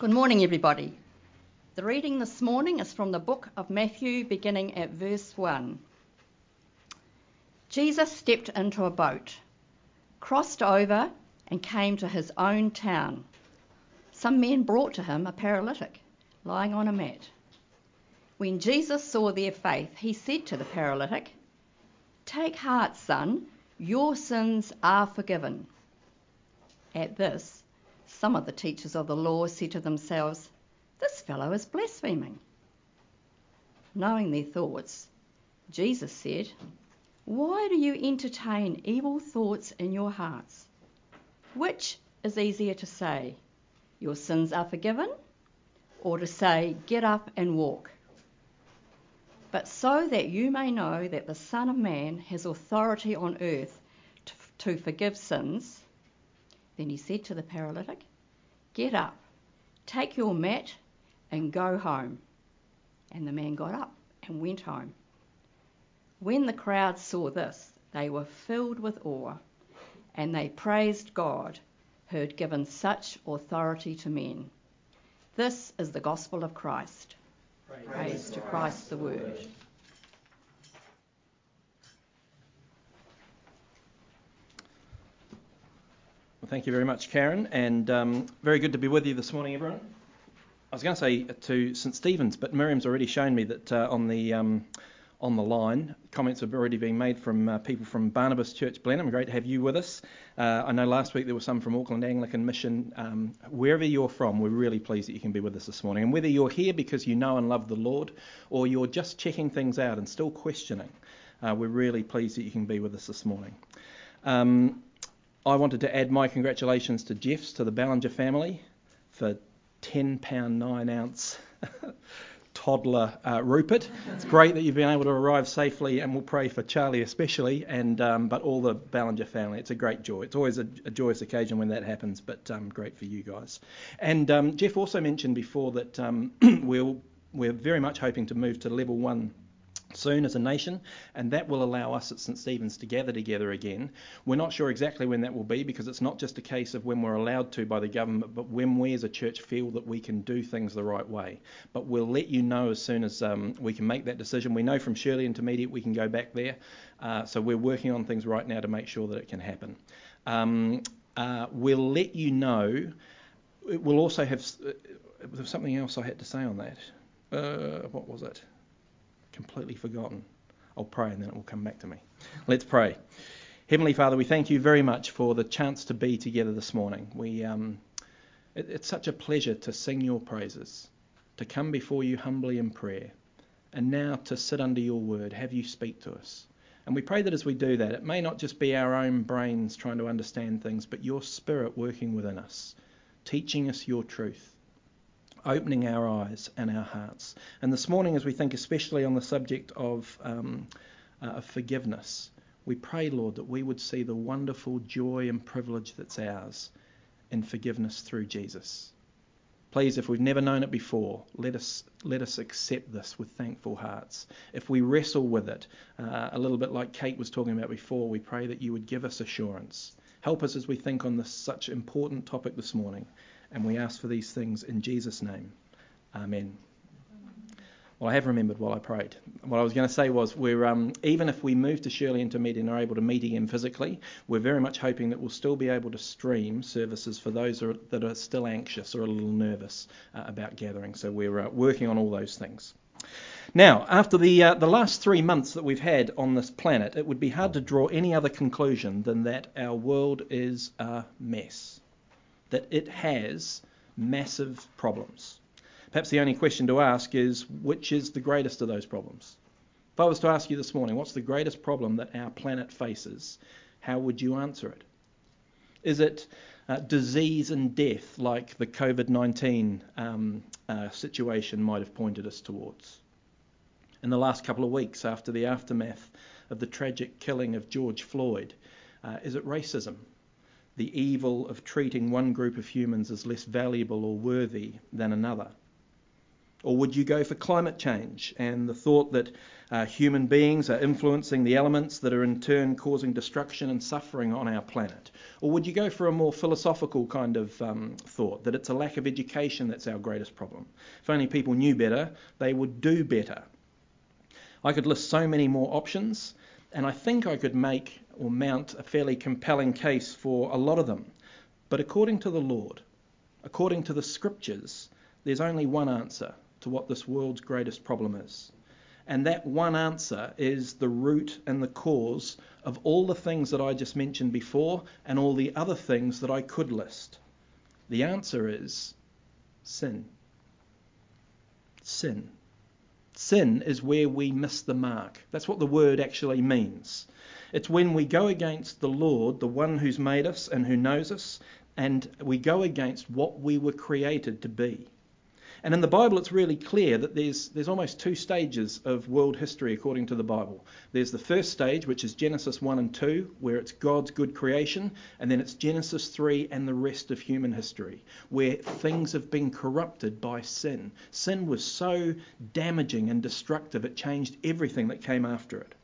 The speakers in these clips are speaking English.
Good morning, everybody. The reading this morning is from the book of Matthew, beginning at verse 1. Jesus stepped into a boat, crossed over, and came to his own town. Some men brought to him a paralytic lying on a mat. When Jesus saw their faith, he said to the paralytic, Take heart, son, your sins are forgiven. At this, some of the teachers of the law said to themselves, This fellow is blaspheming. Knowing their thoughts, Jesus said, Why do you entertain evil thoughts in your hearts? Which is easier to say, Your sins are forgiven, or to say, Get up and walk? But so that you may know that the Son of Man has authority on earth to, to forgive sins, then he said to the paralytic, Get up, take your mat, and go home. And the man got up and went home. When the crowd saw this, they were filled with awe, and they praised God who had given such authority to men. This is the gospel of Christ. Praise, Praise to Christ the Word. Thank you very much, Karen, and um, very good to be with you this morning, everyone. I was going to say to St Stephen's, but Miriam's already shown me that uh, on the um, on the line, comments have already been made from uh, people from Barnabas Church Blenheim. Great to have you with us. Uh, I know last week there were some from Auckland Anglican Mission. Um, wherever you're from, we're really pleased that you can be with us this morning. And whether you're here because you know and love the Lord, or you're just checking things out and still questioning, uh, we're really pleased that you can be with us this morning. Um, I wanted to add my congratulations to Jeffs, to the Ballinger family, for 10 pound 9 ounce toddler uh, Rupert. It's great that you've been able to arrive safely, and we'll pray for Charlie especially, and um, but all the Ballinger family. It's a great joy. It's always a, a joyous occasion when that happens, but um, great for you guys. And um, Jeff also mentioned before that um, we'll, we're very much hoping to move to level one soon as a nation, and that will allow us at St Stephen's to gather together again. We're not sure exactly when that will be because it's not just a case of when we're allowed to by the government, but when we as a church feel that we can do things the right way. But we'll let you know as soon as um, we can make that decision. We know from Shirley Intermediate we can go back there, uh, so we're working on things right now to make sure that it can happen. Um, uh, we'll let you know. We'll also have uh, something else I had to say on that. Uh, what was it? Completely forgotten. I'll pray and then it will come back to me. Let's pray. Heavenly Father, we thank you very much for the chance to be together this morning. We, um, it, it's such a pleasure to sing your praises, to come before you humbly in prayer, and now to sit under your word, have you speak to us. And we pray that as we do that, it may not just be our own brains trying to understand things, but your spirit working within us, teaching us your truth opening our eyes and our hearts. And this morning, as we think especially on the subject of, um, uh, of forgiveness, we pray, Lord, that we would see the wonderful joy and privilege that's ours in forgiveness through Jesus. Please, if we've never known it before, let us let us accept this with thankful hearts. If we wrestle with it, uh, a little bit like Kate was talking about before, we pray that you would give us assurance. Help us as we think on this such important topic this morning. And we ask for these things in Jesus' name. Amen. Well, I have remembered while I prayed. What I was going to say was, we're um, even if we move to Shirley Intermediate and are able to meet again physically, we're very much hoping that we'll still be able to stream services for those that are still anxious or a little nervous uh, about gathering. So we're uh, working on all those things. Now, after the uh, the last three months that we've had on this planet, it would be hard to draw any other conclusion than that our world is a mess that it has massive problems. Perhaps the only question to ask is which is the greatest of those problems? If I was to ask you this morning, what's the greatest problem that our planet faces, how would you answer it? Is it uh, disease and death like the COVID 19 um, uh, situation might have pointed us towards? In the last couple of weeks, after the aftermath of the tragic killing of George Floyd, uh, is it racism? The evil of treating one group of humans as less valuable or worthy than another? Or would you go for climate change and the thought that uh, human beings are influencing the elements that are in turn causing destruction and suffering on our planet? Or would you go for a more philosophical kind of um, thought that it's a lack of education that's our greatest problem? If only people knew better, they would do better. I could list so many more options, and I think I could make or mount a fairly compelling case for a lot of them. But according to the Lord, according to the scriptures, there's only one answer to what this world's greatest problem is. And that one answer is the root and the cause of all the things that I just mentioned before and all the other things that I could list. The answer is sin. Sin. Sin is where we miss the mark. That's what the word actually means. It's when we go against the Lord, the one who's made us and who knows us, and we go against what we were created to be. And in the Bible, it's really clear that there's, there's almost two stages of world history according to the Bible. There's the first stage, which is Genesis 1 and 2, where it's God's good creation, and then it's Genesis 3 and the rest of human history, where things have been corrupted by sin. Sin was so damaging and destructive, it changed everything that came after it.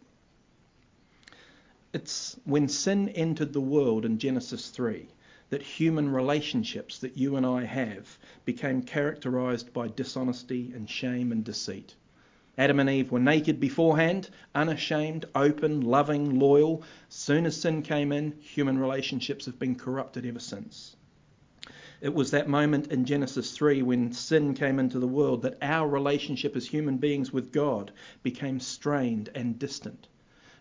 It's when sin entered the world in Genesis 3 that human relationships that you and I have became characterized by dishonesty and shame and deceit. Adam and Eve were naked beforehand, unashamed, open, loving, loyal. Soon as sin came in, human relationships have been corrupted ever since. It was that moment in Genesis 3 when sin came into the world that our relationship as human beings with God became strained and distant.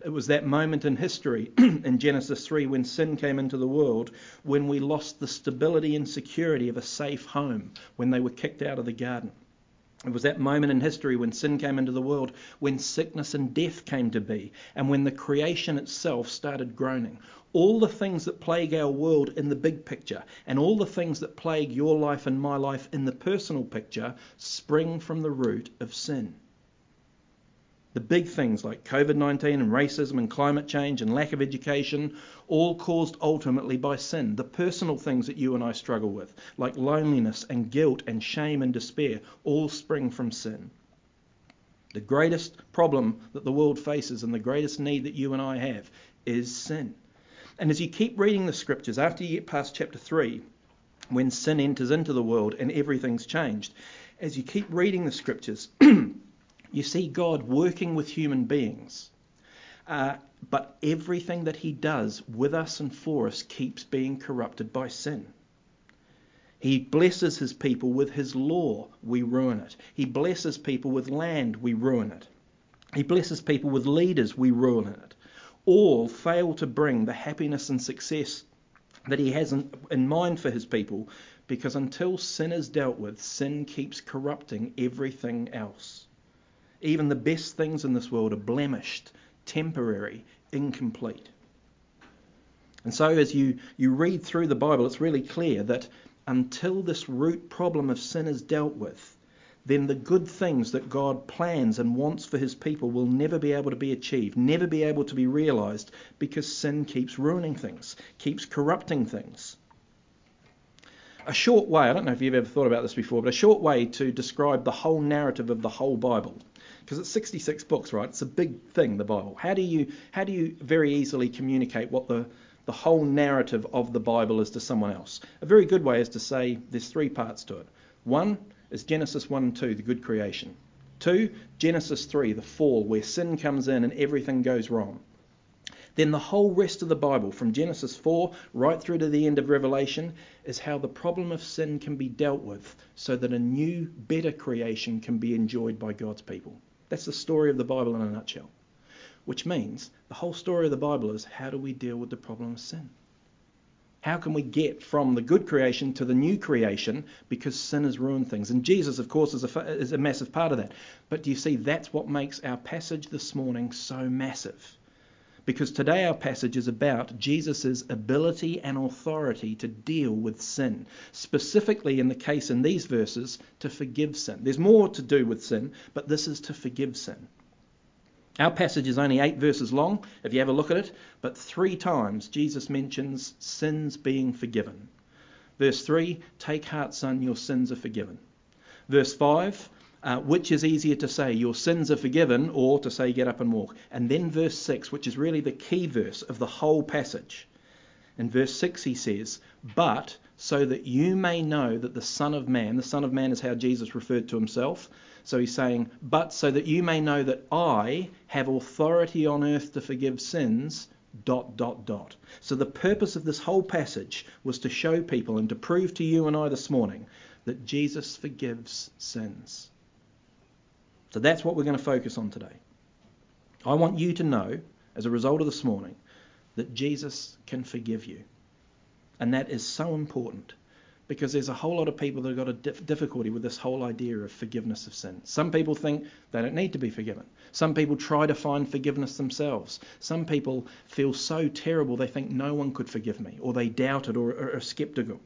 It was that moment in history in Genesis 3 when sin came into the world, when we lost the stability and security of a safe home, when they were kicked out of the garden. It was that moment in history when sin came into the world, when sickness and death came to be, and when the creation itself started groaning. All the things that plague our world in the big picture, and all the things that plague your life and my life in the personal picture, spring from the root of sin. The big things like COVID 19 and racism and climate change and lack of education, all caused ultimately by sin. The personal things that you and I struggle with, like loneliness and guilt and shame and despair, all spring from sin. The greatest problem that the world faces and the greatest need that you and I have is sin. And as you keep reading the scriptures, after you get past chapter 3, when sin enters into the world and everything's changed, as you keep reading the scriptures, you see God working with human beings. Uh, but everything that he does with us and for us keeps being corrupted by sin. He blesses his people with his law, we ruin it. He blesses people with land, we ruin it. He blesses people with leaders, we ruin it. All fail to bring the happiness and success that he has in, in mind for his people because until sin is dealt with, sin keeps corrupting everything else. Even the best things in this world are blemished, temporary, incomplete. And so, as you, you read through the Bible, it's really clear that until this root problem of sin is dealt with, then the good things that God plans and wants for his people will never be able to be achieved, never be able to be realized, because sin keeps ruining things, keeps corrupting things. A short way, I don't know if you've ever thought about this before, but a short way to describe the whole narrative of the whole Bible because it's 66 books, right? It's a big thing, the Bible. How do you how do you very easily communicate what the the whole narrative of the Bible is to someone else? A very good way is to say there's three parts to it. One is Genesis 1 and 2, the good creation. Two, Genesis 3, the fall, where sin comes in and everything goes wrong. Then the whole rest of the Bible, from Genesis 4 right through to the end of Revelation, is how the problem of sin can be dealt with so that a new, better creation can be enjoyed by God's people. That's the story of the Bible in a nutshell. Which means the whole story of the Bible is how do we deal with the problem of sin? How can we get from the good creation to the new creation because sin has ruined things? And Jesus, of course, is a, is a massive part of that. But do you see, that's what makes our passage this morning so massive. Because today our passage is about Jesus' ability and authority to deal with sin. Specifically, in the case in these verses, to forgive sin. There's more to do with sin, but this is to forgive sin. Our passage is only eight verses long, if you have a look at it, but three times Jesus mentions sins being forgiven. Verse 3 Take heart, son, your sins are forgiven. Verse 5 Uh, which is easier to say, your sins are forgiven, or to say, get up and walk? And then verse 6, which is really the key verse of the whole passage. In verse 6, he says, But so that you may know that the Son of Man, the Son of Man is how Jesus referred to himself. So he's saying, But so that you may know that I have authority on earth to forgive sins, dot, dot, dot. So the purpose of this whole passage was to show people and to prove to you and I this morning that Jesus forgives sins. So that's what we're going to focus on today. I want you to know, as a result of this morning, that Jesus can forgive you. And that is so important because there's a whole lot of people that have got a dif- difficulty with this whole idea of forgiveness of sin. Some people think they don't need to be forgiven. Some people try to find forgiveness themselves. Some people feel so terrible they think no one could forgive me, or they doubt it or, or are skeptical.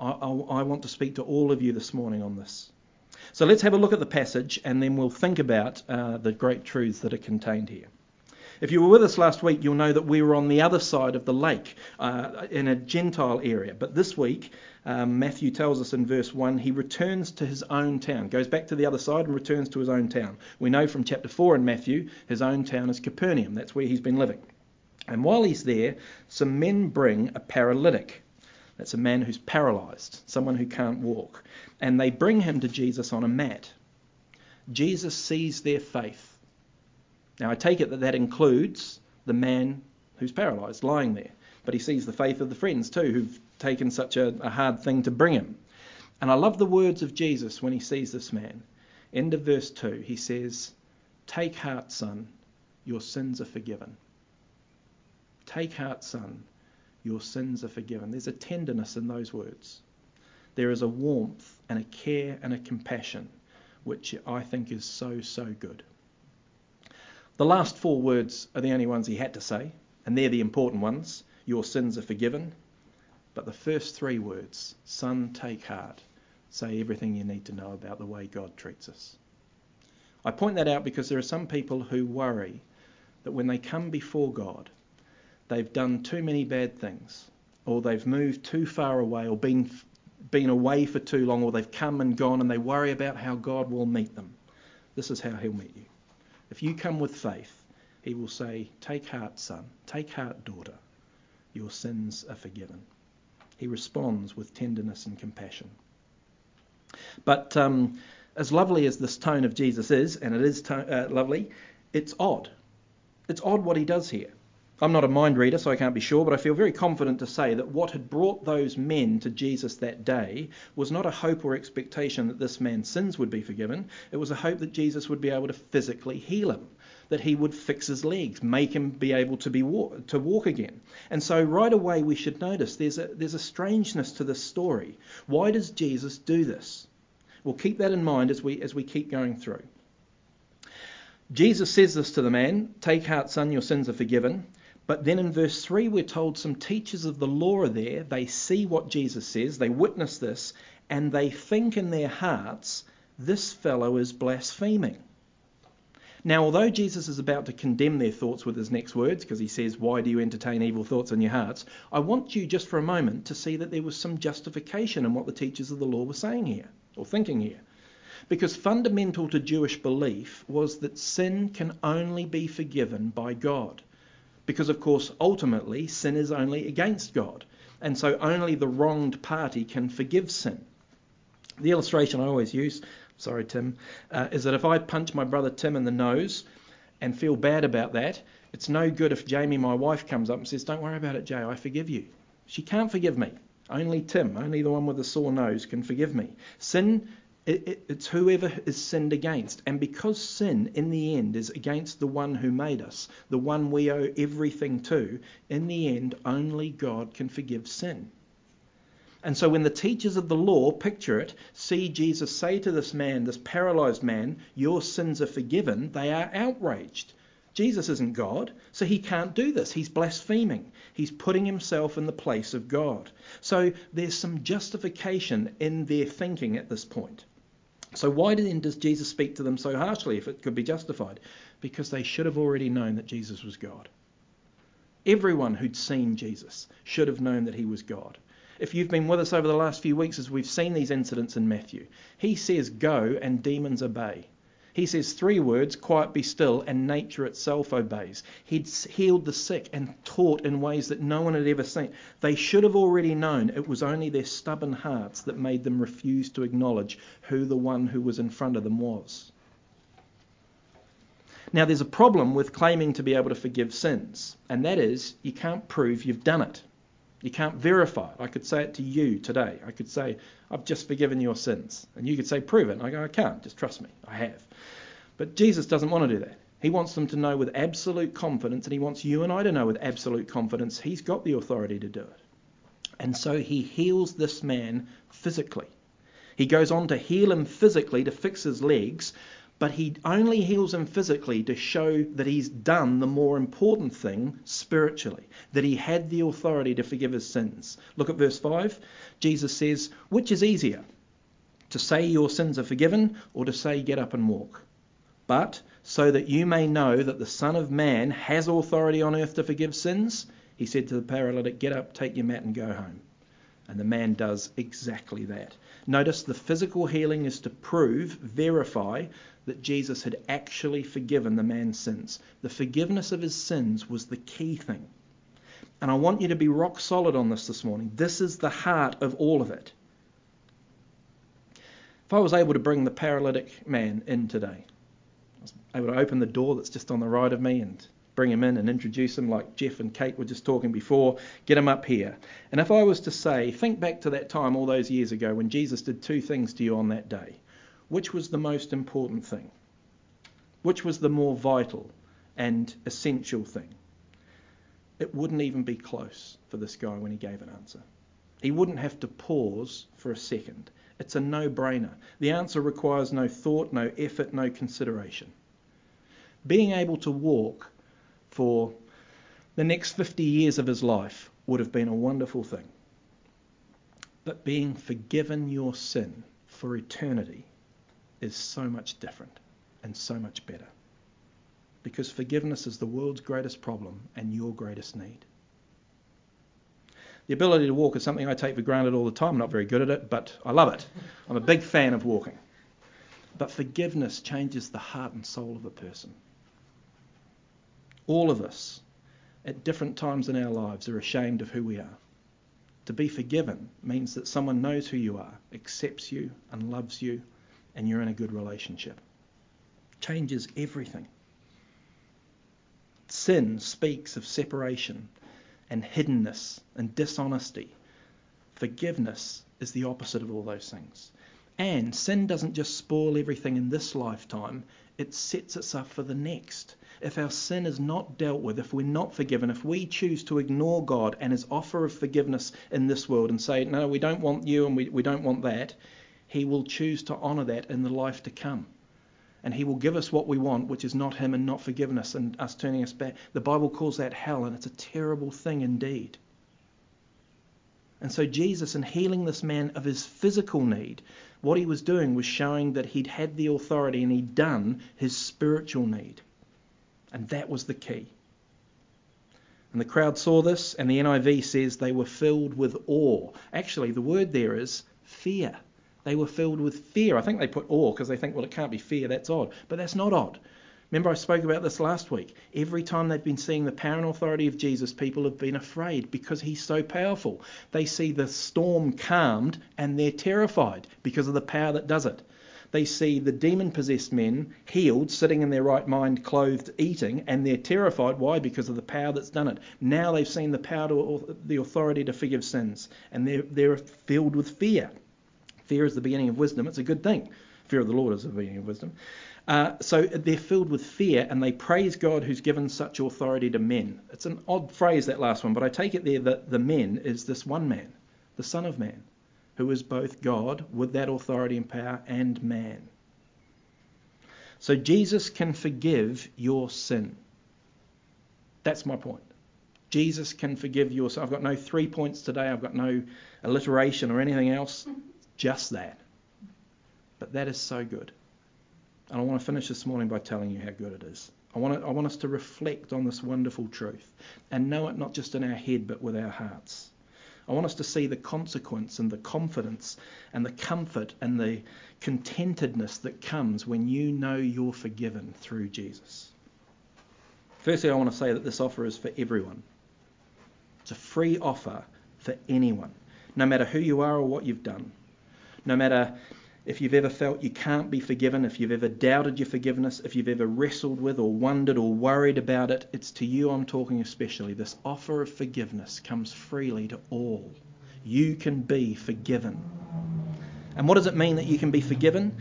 I, I, I want to speak to all of you this morning on this. So let's have a look at the passage and then we'll think about uh, the great truths that are contained here. If you were with us last week, you'll know that we were on the other side of the lake uh, in a Gentile area. But this week, um, Matthew tells us in verse 1, he returns to his own town, goes back to the other side and returns to his own town. We know from chapter 4 in Matthew, his own town is Capernaum. That's where he's been living. And while he's there, some men bring a paralytic. That's a man who's paralyzed, someone who can't walk. And they bring him to Jesus on a mat. Jesus sees their faith. Now, I take it that that includes the man who's paralyzed, lying there. But he sees the faith of the friends too, who've taken such a, a hard thing to bring him. And I love the words of Jesus when he sees this man. End of verse 2, he says, Take heart, son, your sins are forgiven. Take heart, son, your sins are forgiven. There's a tenderness in those words. There is a warmth and a care and a compassion, which I think is so, so good. The last four words are the only ones he had to say, and they're the important ones. Your sins are forgiven. But the first three words, son, take heart, say everything you need to know about the way God treats us. I point that out because there are some people who worry that when they come before God, they've done too many bad things, or they've moved too far away, or been, been away for too long, or they've come and gone, and they worry about how God will meet them. This is how He'll meet you. If you come with faith, He will say, Take heart, son, take heart, daughter, your sins are forgiven. He responds with tenderness and compassion. But um, as lovely as this tone of Jesus is, and it is to- uh, lovely, it's odd. It's odd what he does here. I'm not a mind reader, so I can't be sure, but I feel very confident to say that what had brought those men to Jesus that day was not a hope or expectation that this man's sins would be forgiven. It was a hope that Jesus would be able to physically heal him, that he would fix his legs, make him be able to be walk, to walk again. And so right away we should notice there's a there's a strangeness to this story. Why does Jesus do this? We'll keep that in mind as we as we keep going through. Jesus says this to the man, "Take heart, son, your sins are forgiven." But then in verse 3, we're told some teachers of the law are there. They see what Jesus says, they witness this, and they think in their hearts, this fellow is blaspheming. Now, although Jesus is about to condemn their thoughts with his next words, because he says, Why do you entertain evil thoughts in your hearts? I want you just for a moment to see that there was some justification in what the teachers of the law were saying here, or thinking here. Because fundamental to Jewish belief was that sin can only be forgiven by God. Because, of course, ultimately, sin is only against God. And so only the wronged party can forgive sin. The illustration I always use, sorry, Tim, uh, is that if I punch my brother Tim in the nose and feel bad about that, it's no good if Jamie, my wife, comes up and says, Don't worry about it, Jay, I forgive you. She can't forgive me. Only Tim, only the one with the sore nose, can forgive me. Sin it, it, it's whoever is sinned against. And because sin, in the end, is against the one who made us, the one we owe everything to, in the end, only God can forgive sin. And so when the teachers of the law picture it, see Jesus say to this man, this paralyzed man, Your sins are forgiven, they are outraged. Jesus isn't God, so he can't do this. He's blaspheming. He's putting himself in the place of God. So there's some justification in their thinking at this point. So why then does Jesus speak to them so harshly if it could be justified? Because they should have already known that Jesus was God. Everyone who'd seen Jesus should have known that he was God. if you've been with us over the last few weeks as we've seen these incidents in Matthew, he says, Go, and demons obey. He says three words, quiet, be still, and nature itself obeys. He'd healed the sick and taught in ways that no one had ever seen. They should have already known it was only their stubborn hearts that made them refuse to acknowledge who the one who was in front of them was. Now, there's a problem with claiming to be able to forgive sins, and that is you can't prove you've done it. You can't verify it. I could say it to you today. I could say, I've just forgiven your sins. And you could say, prove it. And I go, I can't. Just trust me. I have. But Jesus doesn't want to do that. He wants them to know with absolute confidence, and he wants you and I to know with absolute confidence he's got the authority to do it. And so he heals this man physically. He goes on to heal him physically to fix his legs, but he only heals him physically to show that he's done the more important thing spiritually, that he had the authority to forgive his sins. Look at verse 5. Jesus says, Which is easier, to say your sins are forgiven or to say get up and walk? But so that you may know that the Son of Man has authority on earth to forgive sins, he said to the paralytic, Get up, take your mat, and go home. And the man does exactly that. Notice the physical healing is to prove, verify that Jesus had actually forgiven the man's sins. The forgiveness of his sins was the key thing. And I want you to be rock solid on this this morning. This is the heart of all of it. If I was able to bring the paralytic man in today, I was able to open the door that's just on the right of me and bring him in and introduce him like Jeff and Kate were just talking before, get him up here. And if I was to say, think back to that time all those years ago when Jesus did two things to you on that day. Which was the most important thing? Which was the more vital and essential thing? It wouldn't even be close for this guy when he gave an answer. He wouldn't have to pause for a second. It's a no brainer. The answer requires no thought, no effort, no consideration. Being able to walk for the next 50 years of his life would have been a wonderful thing. But being forgiven your sin for eternity is so much different and so much better. Because forgiveness is the world's greatest problem and your greatest need. The ability to walk is something I take for granted all the time. I'm not very good at it, but I love it. I'm a big fan of walking. But forgiveness changes the heart and soul of a person. All of us, at different times in our lives, are ashamed of who we are. To be forgiven means that someone knows who you are, accepts you, and loves you, and you're in a good relationship. Changes everything. Sin speaks of separation and hiddenness and dishonesty. Forgiveness is the opposite of all those things. And sin doesn't just spoil everything in this lifetime, it sets us up for the next. If our sin is not dealt with, if we're not forgiven, if we choose to ignore God and his offer of forgiveness in this world and say, no, we don't want you and we, we don't want that, he will choose to honour that in the life to come. And he will give us what we want, which is not him and not forgiveness and us turning us back. The Bible calls that hell, and it's a terrible thing indeed. And so, Jesus, in healing this man of his physical need, what he was doing was showing that he'd had the authority and he'd done his spiritual need. And that was the key. And the crowd saw this, and the NIV says they were filled with awe. Actually, the word there is fear. They were filled with fear. I think they put awe because they think, well, it can't be fear. That's odd. But that's not odd. Remember, I spoke about this last week. Every time they've been seeing the power and authority of Jesus, people have been afraid because he's so powerful. They see the storm calmed and they're terrified because of the power that does it. They see the demon possessed men healed, sitting in their right mind, clothed, eating, and they're terrified. Why? Because of the power that's done it. Now they've seen the power, to, the authority to forgive sins, and they're, they're filled with fear. Fear is the beginning of wisdom. It's a good thing. Fear of the Lord is the beginning of wisdom. Uh, so they're filled with fear and they praise God who's given such authority to men. It's an odd phrase, that last one, but I take it there that the men is this one man, the Son of Man, who is both God with that authority and power and man. So Jesus can forgive your sin. That's my point. Jesus can forgive your sin. I've got no three points today. I've got no alliteration or anything else just that. But that is so good. And I want to finish this morning by telling you how good it is. I want, I want us to reflect on this wonderful truth and know it not just in our head but with our hearts. I want us to see the consequence and the confidence and the comfort and the contentedness that comes when you know you're forgiven through Jesus. Firstly, I want to say that this offer is for everyone. It's a free offer for anyone, no matter who you are or what you've done. No matter if you've ever felt you can't be forgiven, if you've ever doubted your forgiveness, if you've ever wrestled with or wondered or worried about it, it's to you I'm talking especially. This offer of forgiveness comes freely to all. You can be forgiven. And what does it mean that you can be forgiven?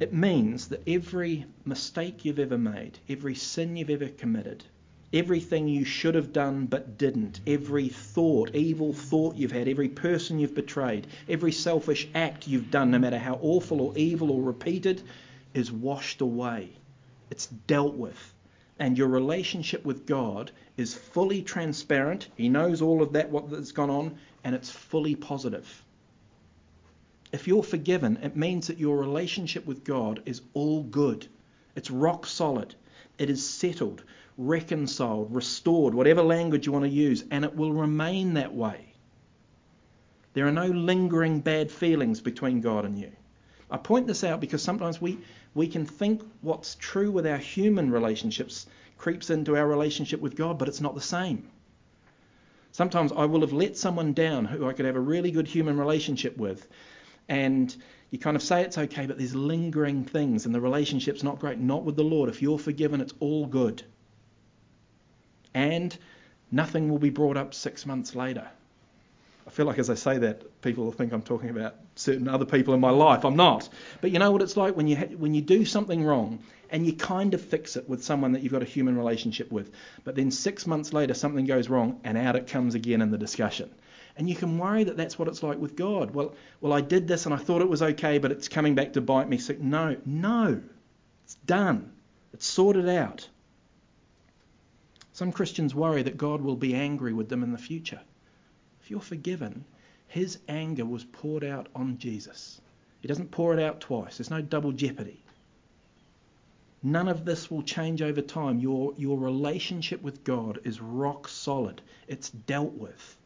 It means that every mistake you've ever made, every sin you've ever committed, Everything you should have done but didn't, every thought, evil thought you've had, every person you've betrayed, every selfish act you've done, no matter how awful or evil or repeated, is washed away. It's dealt with. And your relationship with God is fully transparent. He knows all of that, what has gone on, and it's fully positive. If you're forgiven, it means that your relationship with God is all good. It's rock solid. It is settled reconciled, restored, whatever language you want to use, and it will remain that way. There are no lingering bad feelings between God and you. I point this out because sometimes we, we can think what's true with our human relationships creeps into our relationship with God, but it's not the same. Sometimes I will have let someone down who I could have a really good human relationship with, and you kind of say it's okay, but there's lingering things, and the relationship's not great. Not with the Lord. If you're forgiven, it's all good and nothing will be brought up six months later. I feel like as I say that, people will think I'm talking about certain other people in my life. I'm not. But you know what it's like when you ha- when you do something wrong and you kind of fix it with someone that you've got a human relationship with, but then six months later something goes wrong and out it comes again in the discussion. And you can worry that that's what it's like with God. Well, well, I did this and I thought it was okay, but it's coming back to bite me. So, no, no, it's done. It's sorted out. Some Christians worry that God will be angry with them in the future. If you're forgiven, his anger was poured out on Jesus. He doesn't pour it out twice. There's no double jeopardy. None of this will change over time. Your, your relationship with God is rock solid, it's dealt with.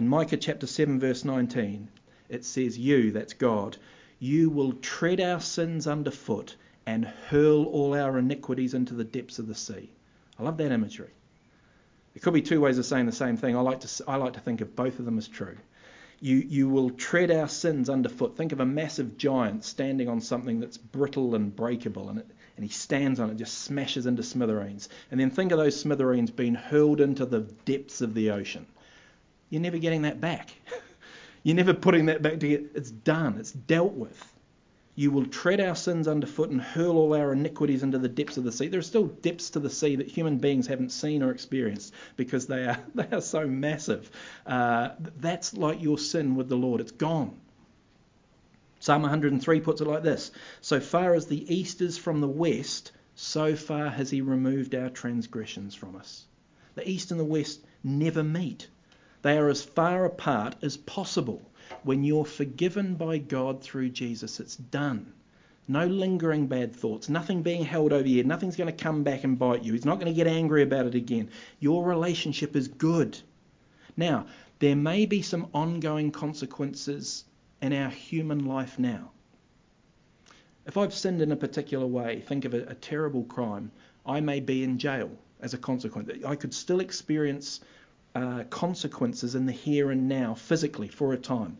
In Micah chapter 7, verse 19, it says, You, that's God, you will tread our sins underfoot and hurl all our iniquities into the depths of the sea. I love that imagery. There could be two ways of saying the same thing. I like to, I like to think of both of them as true. You, you will tread our sins underfoot. Think of a massive giant standing on something that's brittle and breakable, and, it, and he stands on it, just smashes into smithereens. And then think of those smithereens being hurled into the depths of the ocean. You're never getting that back. You're never putting that back together. It's done. It's dealt with. You will tread our sins underfoot and hurl all our iniquities into the depths of the sea. There are still depths to the sea that human beings haven't seen or experienced because they are, they are so massive. Uh, that's like your sin with the Lord. It's gone. Psalm 103 puts it like this So far as the east is from the west, so far has he removed our transgressions from us. The east and the west never meet, they are as far apart as possible. When you're forgiven by God through Jesus, it's done. No lingering bad thoughts, nothing being held over you, nothing's going to come back and bite you. He's not going to get angry about it again. Your relationship is good. Now, there may be some ongoing consequences in our human life now. If I've sinned in a particular way, think of a, a terrible crime, I may be in jail as a consequence. I could still experience uh, consequences in the here and now physically for a time,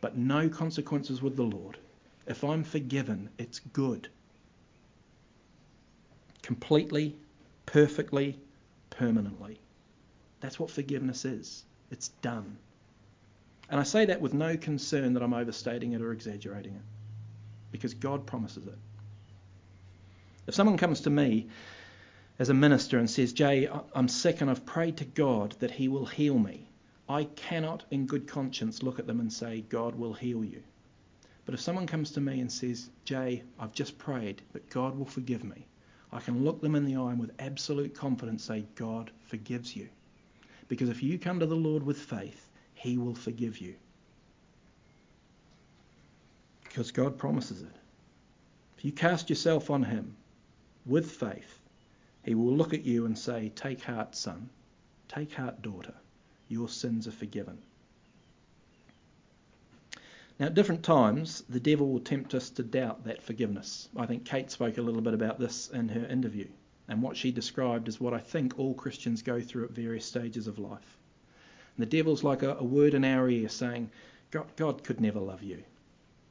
but no consequences with the Lord. If I'm forgiven, it's good. Completely, perfectly, permanently. That's what forgiveness is. It's done. And I say that with no concern that I'm overstating it or exaggerating it, because God promises it. If someone comes to me as a minister and says, Jay, I'm sick and I've prayed to God that He will heal me, I cannot in good conscience look at them and say, God will heal you. But if someone comes to me and says, Jay, I've just prayed that God will forgive me, I can look them in the eye and with absolute confidence say, God forgives you. Because if you come to the Lord with faith, He will forgive you. Because God promises it. If you cast yourself on Him with faith, he will look at you and say, Take heart, son. Take heart, daughter. your sins are forgiven. Now, at different times, the devil will tempt us to doubt that forgiveness. I think Kate spoke a little bit about this in her interview, and what she described is what I think all Christians go through at various stages of life. And the devil's like a, a word in our ear saying, God, God could never love you.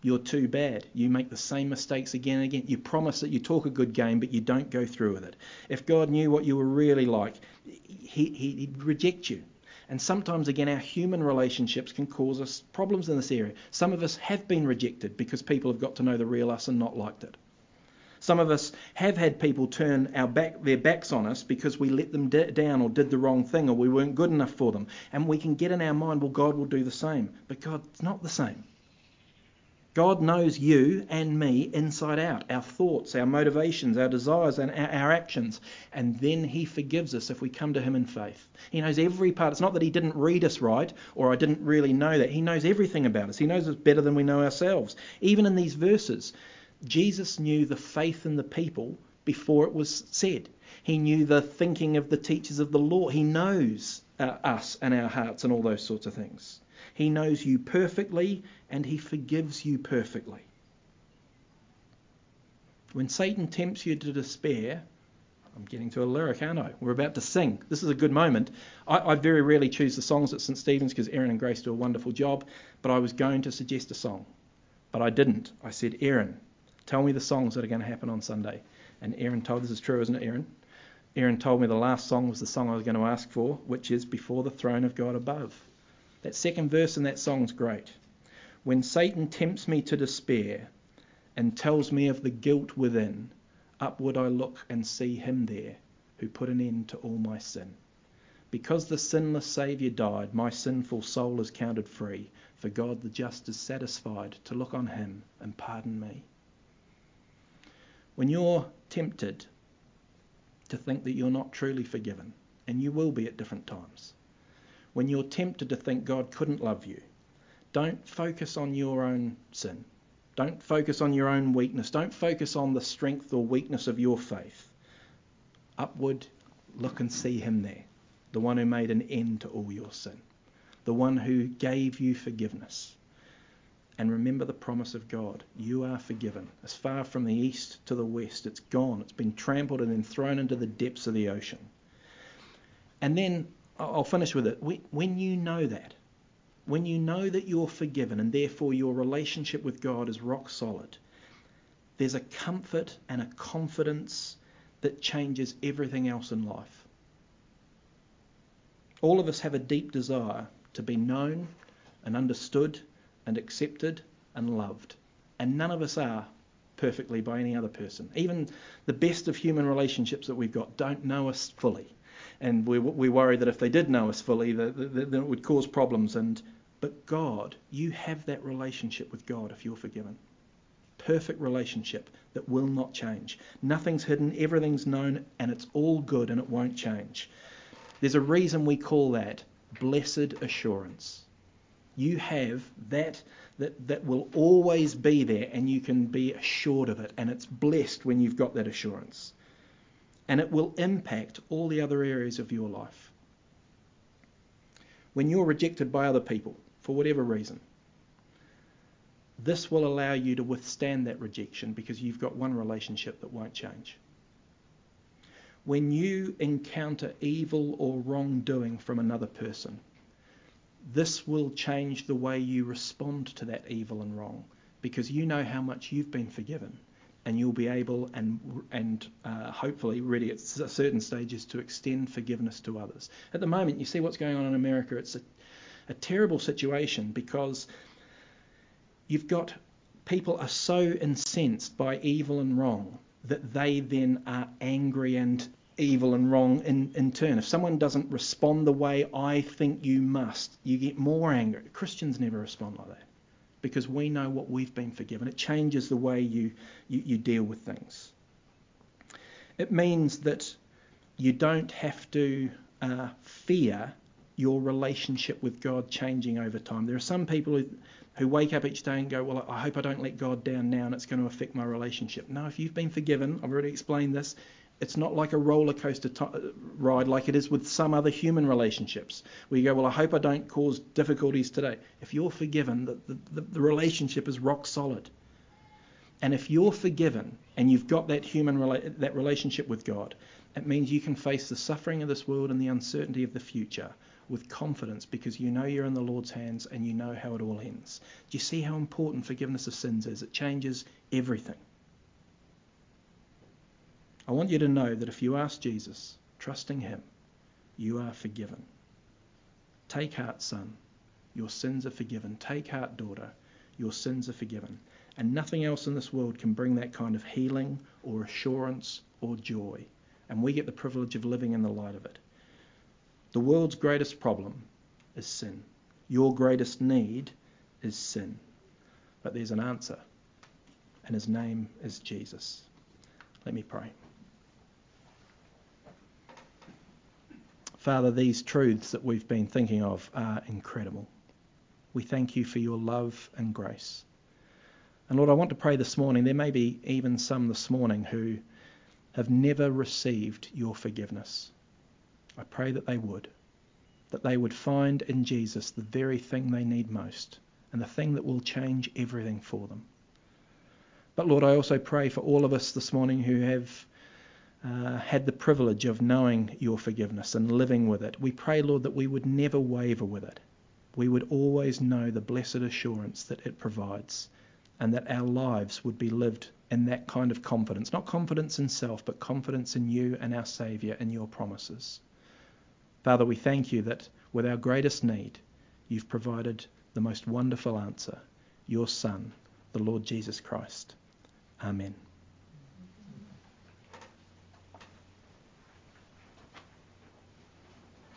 You're too bad. You make the same mistakes again and again. You promise that you talk a good game, but you don't go through with it. If God knew what you were really like, he, he'd reject you. And sometimes, again, our human relationships can cause us problems in this area. Some of us have been rejected because people have got to know the real us and not liked it. Some of us have had people turn back, their backs on us because we let them d- down or did the wrong thing or we weren't good enough for them. And we can get in our mind, well, God will do the same. But God's not the same. God knows you and me inside out, our thoughts, our motivations, our desires, and our, our, actions. And then He forgives us if we come to Him in faith. He knows every part. It's not that He didn't read us right or I didn't really know that. He knows everything about us. He knows us better than we know ourselves. Even in these verses, Jesus knew the faith in the people before it was said. He knew the thinking of the teachers of the law. He knows uh, us and our hearts and all those sorts of things. He knows you perfectly and he forgives you perfectly. When Satan tempts you to despair, I'm getting to a lyric, aren't I? We're about to sing. This is a good moment. I, I very rarely choose the songs at St. Stephen's because Erin and Grace do a wonderful job, but I was going to suggest a song. But I didn't. I said, Erin, tell me the songs that are going to happen on Sunday. And Erin told, this is true, isn't it, Erin? Erin told me the last song was the song I was going to ask for, which is Before the Throne of God Above. That second verse in that song's great. When Satan tempts me to despair and tells me of the guilt within, upward I look and see him there who put an end to all my sin. Because the sinless Saviour died, my sinful soul is counted free, for God the just is satisfied to look on him and pardon me. When you're tempted to think that you're not truly forgiven, and you will be at different times, when you're tempted to think God couldn't love you, don't focus on your own sin. Don't focus on your own weakness. Don't focus on the strength or weakness of your faith. Upward, look and see Him there, the one who made an end to all your sin, the one who gave you forgiveness. And remember the promise of God. You are forgiven. As far from the east to the west, it's gone. It's been trampled and then thrown into the depths of the ocean. And then I'll finish with it. When you know that, when you know that you're forgiven and therefore your relationship with God is rock solid, there's a comfort and a confidence that changes everything else in life. All of us have a deep desire to be known and understood and accepted and loved. And none of us are perfectly by any other person. Even the best of human relationships that we've got don't know us fully and we, we worry that if they did know us fully, that, that, that it would cause problems. And but God, you have that relationship with God if you're forgiven. Perfect relationship that will not change. Nothing's hidden, everything's known, and it's all good and it won't change. There's a reason we call that blessed assurance. You have that that, that will always be there and you can be assured of it, and it's blessed when you've got that assurance and it will impact all the other areas of your life. When you're rejected by other people, for whatever reason, this will allow you to withstand that rejection because you've got one relationship that won't change. When you encounter evil or wrongdoing from another person, this will change the way you respond to that evil and wrong because you know how much you've been forgiven and you'll be able and and uh, hopefully ready at certain stages to extend forgiveness to others. At the moment, you see what's going on in America. It's a, a terrible situation because you've got people are so incensed by evil and wrong that they then are angry and evil and wrong in, in turn. If someone doesn't respond the way I think you must, you get more anger. Christians never respond like that because we know what we've been forgiven. It changes the way you, you, you deal with things. It means that you don't have to uh, fear your relationship with God changing over time. There are some people who, who wake up each day and go, Well, I hope I don't let God down now and it's going to affect my relationship. No, if you've been forgiven, I've already explained this, It's not like a roller coaster t- uh, ride like it is with some other human relationships, where you go, Well, I hope I don't cause difficulties today. If you're forgiven, the, the, the relationship is rock solid. And if you're forgiven and you've got that human rela- that relationship with God, it means you can face the suffering of this world and the uncertainty of the future with confidence because you know you're in the Lord's hands and you know how it all ends. Do you see how important forgiveness of sins is? It changes everything. I want you to know that if you ask Jesus, trusting Him, you are forgiven. Take heart, son. Your sins are forgiven. Take heart, daughter. Your sins are forgiven. And nothing else in this world can bring that kind of healing or assurance or joy. And we get the privilege of living in the light of it. The world's greatest problem is sin. Your greatest need is sin. But there's an answer, and his name is Jesus. Let me pray. Father, these truths that we've been thinking of are incredible. We thank you for your love and grace. And Lord, I want to pray this morning. There may be even some this morning who have never received your forgiveness. I pray that they would. That they would find in Jesus the very thing they need most and the thing that will change everything for them. But Lord, I also pray for all of us this morning who have uh, had the privilege of knowing your forgiveness and living with it. We pray, Lord, that we would never waver with it. We would always know the blessed assurance that it provides and that our lives would be lived in that kind of confidence. Not confidence in self, but confidence in you and our Saviour and your promises. Father, we thank you that with our greatest need, you've provided the most wonderful answer, your Son, the Lord Jesus Christ. Amen.